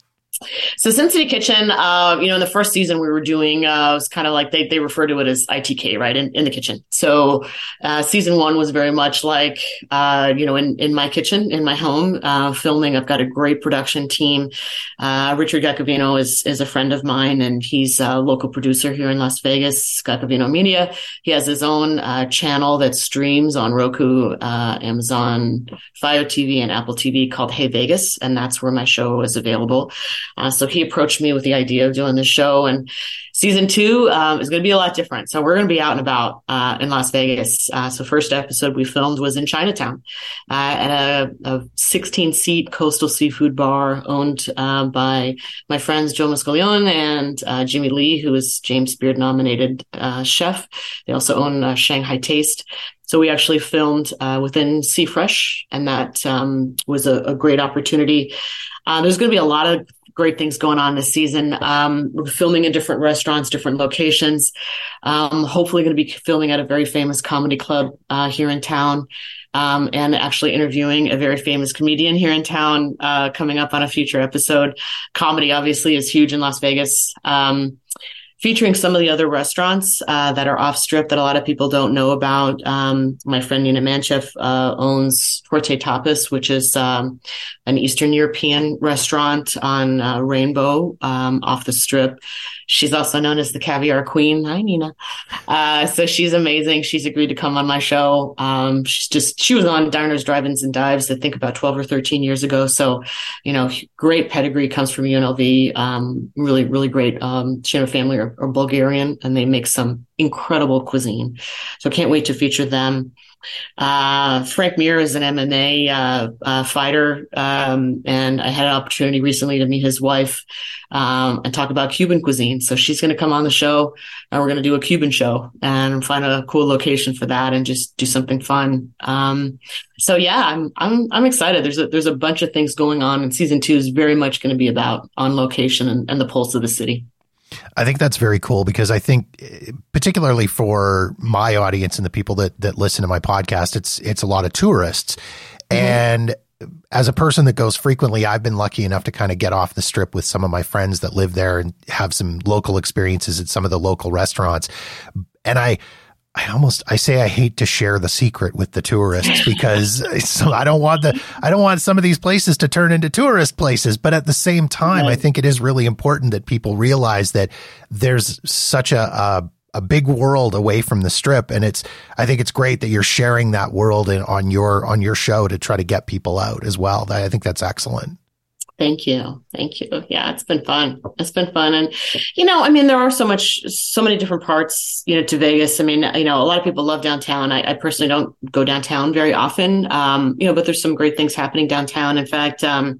So Sin City Kitchen, uh, you know, in the first season we were doing, uh, it was kind of like they, they refer to it as ITK, right, in, in the kitchen. So uh, season one was very much like, uh, you know, in, in my kitchen, in my home, uh, filming. I've got a great production team. Uh, Richard Gaccavino is, is a friend of mine, and he's a local producer here in Las Vegas, Gaccavino Media. He has his own channel that streams on Roku, Amazon, Fire TV, and Apple TV called Hey Vegas, and that's where my show is available. Uh, so he approached me with the idea of doing the show, and season two um, is going to be a lot different. So we're going to be out and about uh, in Las Vegas. Uh, so first episode we filmed was in Chinatown uh, at a, a, 16 seat coastal seafood bar owned uh, by my friends Joe Muscolione and uh, Jimmy Li, who is James Beard nominated chef. They also own Shanghai Taste. So we actually filmed uh, within Sea Fresh, and that um, was a, a, great opportunity. Uh, there's going to be a lot of great things going on this season. Um, we're filming in different restaurants, different locations. Um, hopefully, going to be filming at a very famous comedy club uh, here in town. Um, and actually interviewing a very famous comedian here in town uh, coming up on a future episode. Comedy obviously is huge in Las Vegas. Um, featuring some of the other restaurants uh, that are off strip that a lot of people don't know about. Um, my friend Nina Manchev uh, owns Forte Tapas, which is um, an Eastern European restaurant on uh, Rainbow um, off the strip. She's also known as the caviar queen. Hi, Nina. Uh, so she's amazing. She's agreed to come on my show. Um, she's just, she was on Diners, Drive-Ins and Dives, I think about 12 or 13 years ago. So, you know, great pedigree comes from UNLV. Um, really, really great. Um, she and her family are, are Bulgarian and they make some incredible cuisine. So can't wait to feature them. Uh, Frank Mir is an MMA uh, uh, fighter, um, and I had an opportunity recently to meet his wife um, and talk about Cuban cuisine. So she's going to come on the show, and we're going to do a Cuban show and find a cool location for that, and just do something fun. Um, so yeah, I'm I'm I'm excited. There's a there's a bunch of things going on, and season two is very much going to be about on location and, and the pulse of the city. I think that's very cool because I think, particularly for my audience and the people that that listen to my podcast, it's it's a lot of tourists, mm-hmm. and as a person that goes frequently, I've been lucky enough to kind of get off the strip with some of my friends that live there and have some local experiences at some of the local restaurants, and I I almost I say I hate to share the secret with the tourists because so I don't want the I don't want some of these places to turn into tourist places but at the same time right. I think it is really important that people realize that there's such a, a a big world away from the strip and it's I think it's great that you're sharing that world in, on your on your show to try to get people out as well. I think that's excellent. Thank you. Thank you. Yeah, it's been fun. It's been fun. And, you know, I mean, there are so much, so many different parts, you know, to Vegas. I mean, you know, a lot of people love downtown. I, I personally don't go downtown very often, um, you know, but there's some great things happening downtown. In fact, um,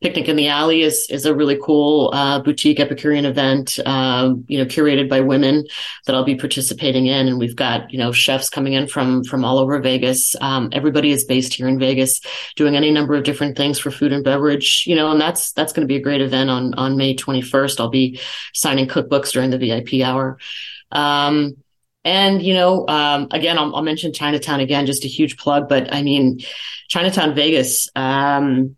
Picnic in the Alley is is a really cool uh, boutique Epicurean event, um, you know, curated by women that I'll be participating in, and we've got you know chefs coming in from from all over Vegas. Um, everybody is based here in Vegas, doing any number of different things for food and beverage, you know, and that's that's going to be a great event on on May 21st. I'll be signing cookbooks during the VIP hour. Um, and you know, um, again, I'll, I'll, mention Chinatown again, just a huge plug. But I mean, Chinatown Vegas. Um,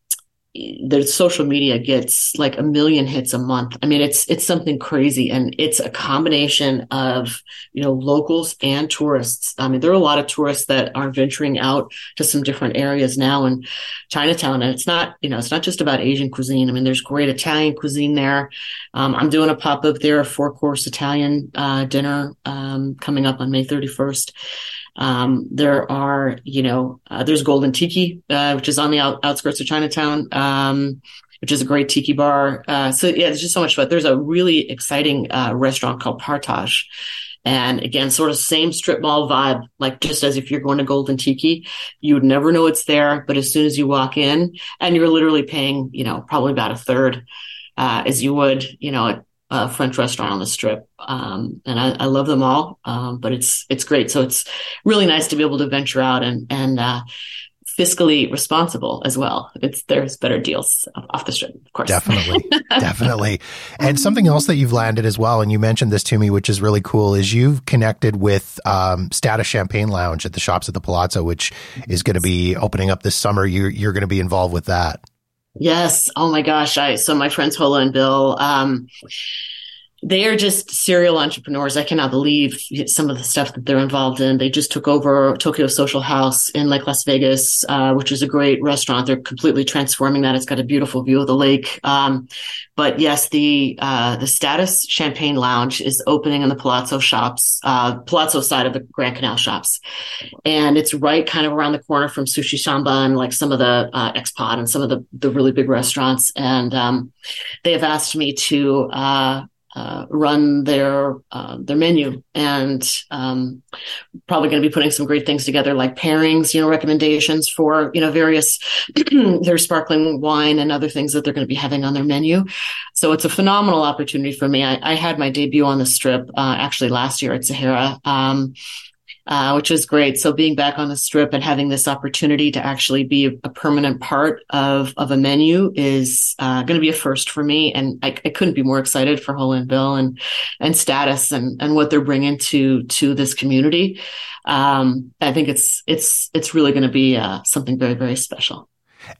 the social media gets like a million hits a month. I mean, it's it's something crazy, and it's a combination of you know locals and tourists. I mean, there are a lot of tourists that are venturing out to some different areas now in Chinatown, and it's not you know it's not just about Asian cuisine. I mean, there's great Italian cuisine there. Um, I'm doing a pop up there, a four course Italian uh, dinner um, coming up on May 31st. Um, there are, you know, uh, there's Golden Tiki, uh, which is on the out- outskirts of Chinatown, um, which is a great tiki bar. Uh, so yeah, there's just so much fun. There's a really exciting uh, restaurant called Partage. And again, sort of same strip mall vibe, like just as if you're going to Golden Tiki, you would never know it's there. But as soon as you walk in and you're literally paying, you know, probably about a third, uh, as you would, you know, a French restaurant on the strip. Um, and I, I, love them all. Um, but it's, it's great. So it's really nice to be able to venture out and, and, uh, fiscally responsible as well. It's there's better deals off the strip, of course. Definitely, definitely. And something else that you've landed as well, and you mentioned this to me, which is really cool, is you've connected with um, Status Champagne Lounge at the Shops at the Palazzo, which is going to be opening up this summer. You, you're going to be involved with that. Yes. Oh my gosh. I so my friends Hola and Bill. Um, they are just serial entrepreneurs. I cannot believe some of the stuff that they're involved in. They just took over Tokyo Social House in Lake Las Vegas, uh, which is a great restaurant. They're completely transforming that. It's got a beautiful view of the lake. Um, but yes, the uh, the Status Champagne Lounge is opening in the Palazzo shops, uh, Palazzo side of the Grand Canal shops, and it's right kind of around the corner from Sushi Samba and like some of the uh, Xpod and some of the the really big restaurants. And um, they have asked me to uh, run their uh, their menu. And um, probably going to be putting some great things together like pairings you know recommendations for you know various their sparkling wine and other things that they're going to be having on their menu. So it's a phenomenal opportunity for me. I, I had my debut on the strip uh, actually last year at sahara. Um, uh, which is great. So being back on the strip and having this opportunity to actually be a, permanent part of of a menu is uh, going to be a first for me, and I, I, couldn't be more excited for Hola and Bill and and Status and and what they're bringing to to this community. Um, I think it's it's it's really going to be uh, something very very special.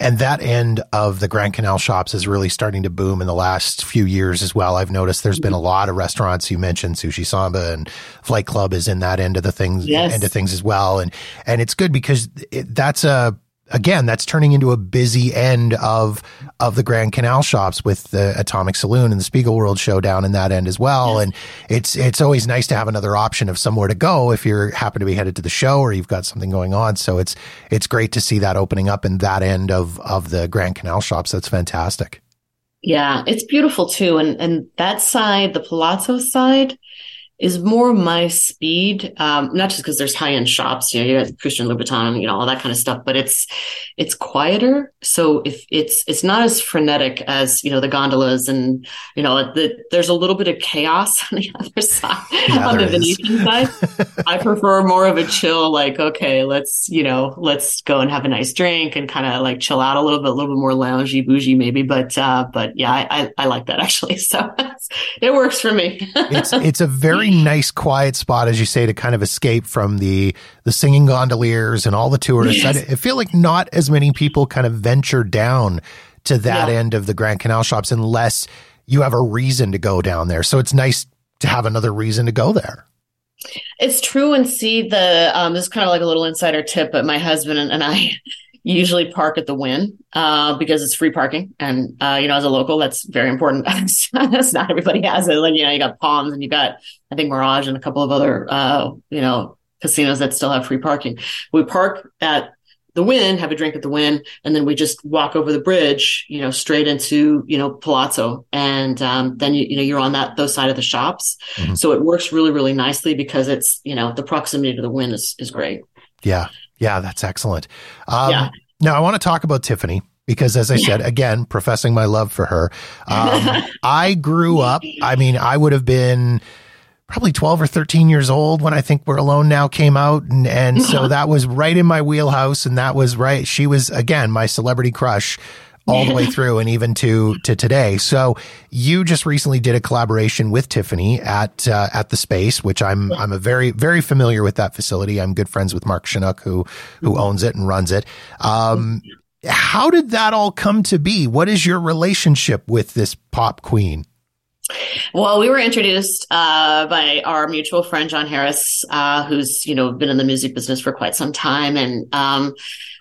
And that end of the Grand Canal shops is really starting to boom in the last few years as well. I've noticed there's been a lot of restaurants. You mentioned Sushi Samba and Flight Club is in that end of the things, yes. end of things as well. And, and it's good because it, that's a, again, that's turning into a busy end of of the Grand Canal shops with the Atomic Saloon and the Spiegelworld show down in that end as well. Yes. And it's it's always nice to have another option of somewhere to go if you're happen to be headed to the show or you've got something going on. So it's it's great to see that opening up in that end of of the Grand Canal shops. That's fantastic. Yeah, it's beautiful too. And and that side, the Palazzo side, is more my speed. Um, not just because there's high end shops, you know, you got Christian Louboutin, you know, all that kind of stuff, but it's it's quieter. So if it's it's not as frenetic as you know the gondolas and you know the, there's a little bit of chaos on the other side yeah, on the Venetian side. I prefer more of a chill, like okay, let's you know let's go and have a nice drink and kind of like chill out a little bit, a little bit more loungy, bougie maybe. But uh, but yeah, I, I, I like that actually. So it works for me. it's it's a very nice quiet spot, as you say, to kind of escape from the the singing gondoliers and all the tourists. Yes. I, I, feel like not as many people kind of venture down to that yeah. end of the Grand Canal shops unless you have a reason to go down there. So it's nice to have another reason to go there. It's true and see the um, this is kind of like a little insider tip, but my husband and, and I usually park at the Wynn uh, because it's free parking, and uh, you know, as a local, that's very important. that's not everybody has it. Like you know, you got Palms and you got I think Mirage and a couple of other uh, you know casinos that still have free parking. We park at the Wynn, have a drink at the Wynn, and then we just walk over the bridge, you know, straight into you know Palazzo, and um, then you you know you're on that those side of the shops. Mm-hmm. So it works really really nicely because it's you know the proximity to the Wynn is is great. Yeah, yeah, that's excellent. Um, yeah. Now I want to talk about Tiffany because, as I said, again, professing my love for her. Um, I grew up. I mean, I would have been probably 12 or 13 years old when I think We're Alone Now came out. And, and so that was right in my wheelhouse. And that was right. She was, again, my celebrity crush all the way through and even to to today. So you just recently did a collaboration with Tiffany at uh, at the space, which I'm I'm a very very familiar with that facility. I'm good friends with Mark Shunock who who mm-hmm. owns it and runs it. Um, how did that all come to be? What is your relationship with this pop queen? Well, we were introduced uh, by our mutual friend John Harris, uh, who's you know been in the music business for quite some time, and um,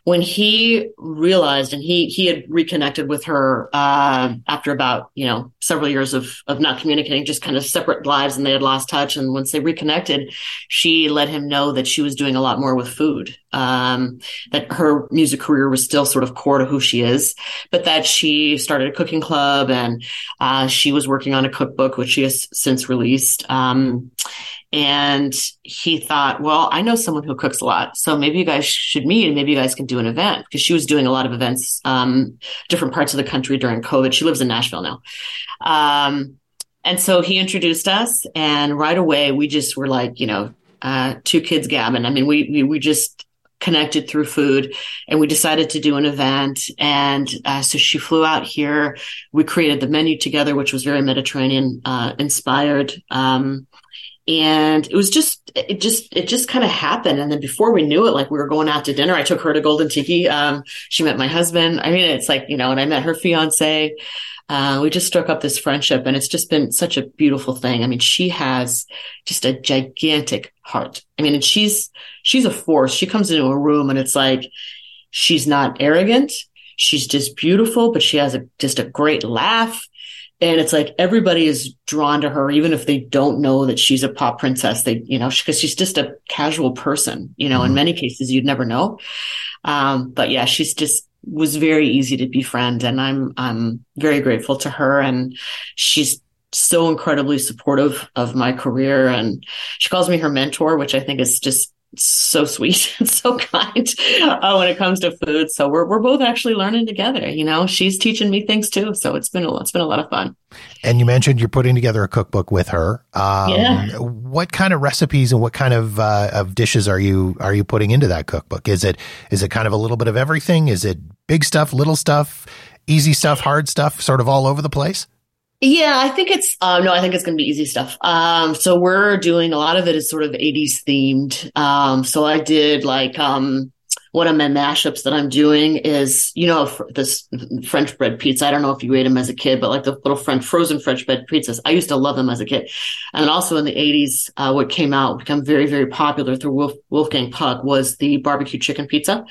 when he realized and he he had reconnected with her uh, after about you know several years of of not communicating just kind of separate lives and they had lost touch. And once they reconnected she let him know that she was doing a lot more with food um, that her music career was still sort of core to who she is but that she started a cooking club and uh, she was working on a cookbook which she has since released. Um, and he thought, well, I know someone who cooks a lot. So maybe you guys should meet and maybe you guys can do an event because she was doing a lot of events, um, different parts of the country during COVID. She lives in Nashville now. Um, and so he introduced us and right away we just were like, you know, uh, two kids gabbing. I mean, we, we, we just connected through food and we decided to do an event and uh, so she flew out here we created the menu together which was very mediterranean uh, inspired um, and it was just it just it just kind of happened. And then before we knew it like we were going out to dinner. I took her to golden tiki. Um, she met my husband. I mean it's like you know and i met her fiance. Uh, we just struck up this friendship and it's just been such a beautiful thing. I mean she has just a gigantic heart. I mean and she's she's a force. She comes into a room and it's like she's not arrogant. She's just beautiful but she has a just a great laugh and it's like everybody is drawn to her even if they don't know that she's a pop princess. They you know because she's just a casual person you know mm-hmm. in many cases you'd never know. Um, but yeah she's just was very easy to befriend and i'm i'm very grateful to her and she's so incredibly supportive of my career. And she calls me her mentor which i think is just so sweet and so kind uh, when it comes to food. So we're we're both actually learning together. You know, she's teaching me things too. So it's been a, it's been a lot of fun. And you mentioned you're putting together a cookbook with her. Um, yeah. What kind of recipes and what kind of uh, of dishes are you are you putting into that cookbook? Is it is it kind of a little bit of everything? Is it big stuff, little stuff, easy stuff, hard stuff, sort of all over the place? Yeah, I think it's um, no, I think it's going to be easy stuff. Um, so we're doing a lot of it is sort of 80s themed. Um, so I did like um, one of my mashups that I'm doing is, you know, this French bread pizza. I don't know if you ate them as a kid, but like the little French frozen French bread pizzas. I used to love them as a kid. And also in the 80s, uh, what came out, become very, very popular through Wolf, Wolfgang Puck was the barbecue chicken pizza.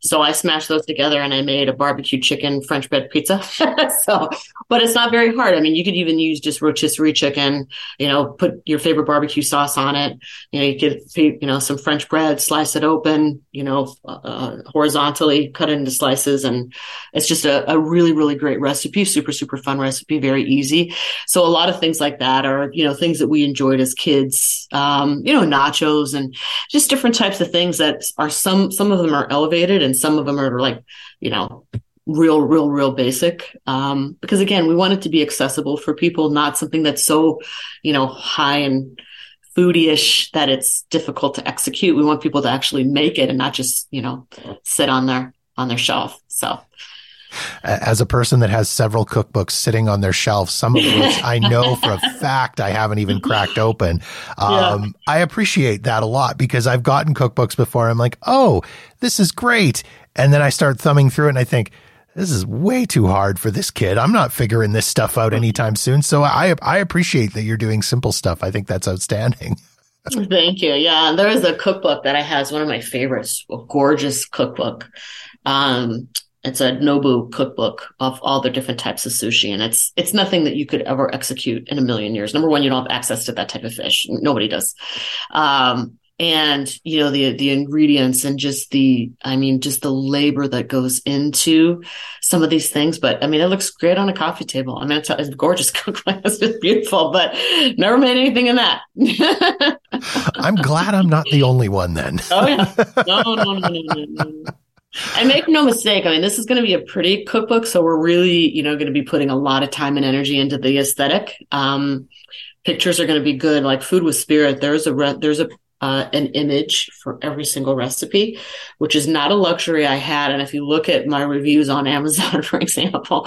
So I smashed those together and I made a barbecue chicken French bread pizza. so, but it's not very hard. I mean, you could even use just rotisserie chicken, you know, put your favorite barbecue sauce on it. You know, you could, you know, some French bread, slice it open, you know, uh, horizontally, cut into slices. And it's just a, a really, really great recipe. Super, super fun recipe. Very easy. So a lot of things like that are, you know, things that we enjoyed as kids, um, you know, nachos and just different types of things that are some, some of them are elevated and some of them are like, you know, real, real, real basic. Um, because again, we want it to be accessible for people, not something that's so, you know, high and foodie-ish that it's difficult to execute. We want people to actually make it and not just, you know, sit on their on their shelf. So as a person that has several cookbooks sitting on their shelf, some of which I know for a fact I haven't even cracked open. Um, yeah. I appreciate that a lot because I've gotten cookbooks before. I'm like, oh, this is great. And then I start thumbing through it and I think, this is way too hard for this kid. I'm not figuring this stuff out anytime soon. So I I appreciate that you're doing simple stuff. I think that's outstanding. Thank you. Yeah, there is a cookbook that I have. It's one of my favorites. A gorgeous cookbook. Um, it's a Nobu cookbook of all the different types of sushi, and it's it's nothing that you could ever execute in a million years. Number one, you don't have access to that type of fish; nobody does. Um, and you know the the ingredients and just the I mean just the labor that goes into some of these things. But I mean, it looks great on a coffee table. I mean, it's, gorgeous cookbook; it's just beautiful. But never made anything in that. I'm glad I'm not the only one then. oh yeah, no, no, no, no, no. no. And make no mistake, I mean, this is going to be a pretty cookbook. So we're really, you know, going to be putting a lot of time and energy into the aesthetic. Um, pictures are going to be good. Like food with spirit, there's a, re- there's a, uh, an image for every single recipe, which is not a luxury I had. And if you look at my reviews on Amazon, for example,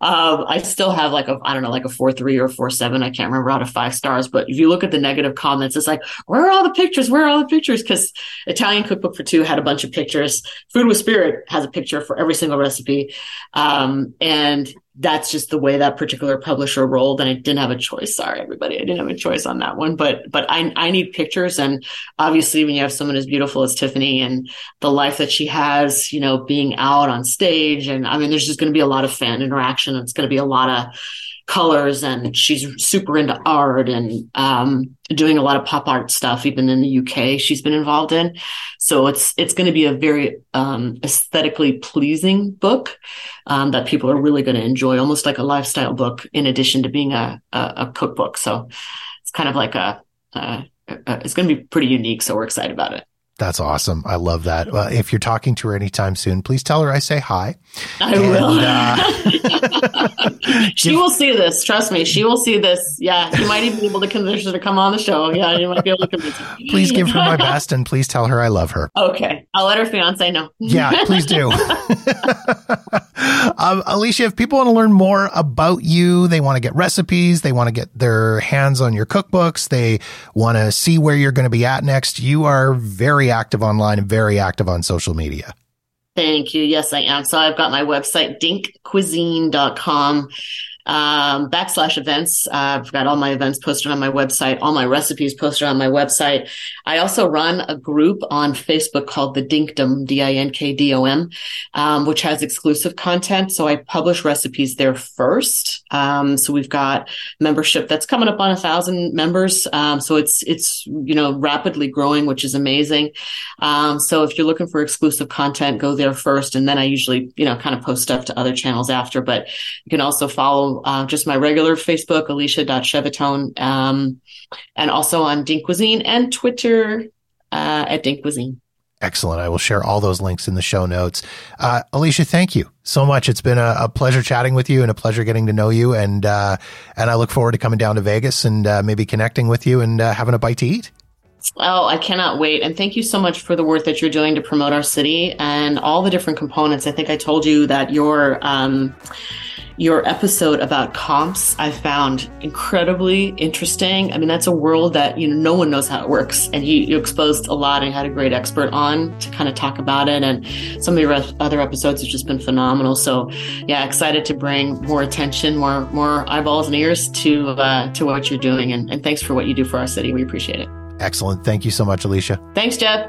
um, I still have like a, I don't know, like a four three or four seven. I can't remember out of five stars. But if you look at the negative comments, it's like, where are all the pictures? Where are all the pictures? Because Italian Cookbook for Two had a bunch of pictures. Food with Spirit has a picture for every single recipe, um, and that's just the way that particular publisher rolled and I didn't have a choice. Sorry, everybody. I didn't have a choice on that one, but, but I, I need pictures. And obviously when you have someone as beautiful as Tiffany and the life that she has, you know, being out on stage and I mean, there's just going to be a lot of fan interaction. It's going to be a lot of, colors and she's super into art and um, doing a lot of pop art stuff even in the UK she's been involved in. So it's it's going to be a very um, aesthetically pleasing book um, that people are really going to enjoy almost like a lifestyle book in addition to being a, a, a cookbook. So it's kind of like a, a it's going to be pretty unique so we're excited about it that's awesome. I love that. if you're talking to her anytime soon, please tell her I say hi. I and, will. Uh, she will see this. Trust me. She will see this. Yeah. You might even be able to convince her to come on the show. Yeah. You might be able to convince her. Please give her my best and please tell her I love her. Okay. I'll let her fiance know. yeah. Please do. Um, Alicia, if people want to learn more about you, they want to get recipes, they want to get their hands on your cookbooks, they want to see where you're going to be at next, you are very active online and very active on social media. Thank you. Yes, I am. So I've got my website, dinkcuisine.com um, backslash events. Uh, I've got all my events posted on my website, all my recipes posted on my website. I also run a group on Facebook called the Dinkdom, D-I-N-K-D-O-M, um, which has exclusive content. So I publish recipes there first. Um, so we've got membership that's coming up on a thousand members. Um, so it's, it's, you know, rapidly growing, which is amazing. Um, so if you're looking for exclusive content, go there first. And then I usually, you know, kind of post stuff to other channels after, but you can also follow uh, just my regular Facebook, alicia.shevetone, um, and also on Dink Cuisine and Twitter uh, at Dink Cuisine. Excellent. I will share all those links in the show notes. Uh, Alicia, thank you so much. It's been a, a, pleasure chatting with you and a pleasure getting to know you. And uh, and I look forward to coming down to Vegas and uh, maybe connecting with you and uh, having a bite to eat. Oh, I cannot wait. And thank you so much for the work that you're doing to promote our city and all the different components. I think I told you that your um, your episode about comps I found incredibly interesting. I mean, that's a world that you know no one knows how it works, and you, you exposed a lot and had a great expert on to kind of talk about it. And some of your other episodes have just been phenomenal. So, yeah, excited to bring more attention, more more eyeballs and ears to uh, to what you're doing. And, and thanks for what you do for our city. We appreciate it. Excellent. Thank you so much, Alicia. Thanks, Jeff.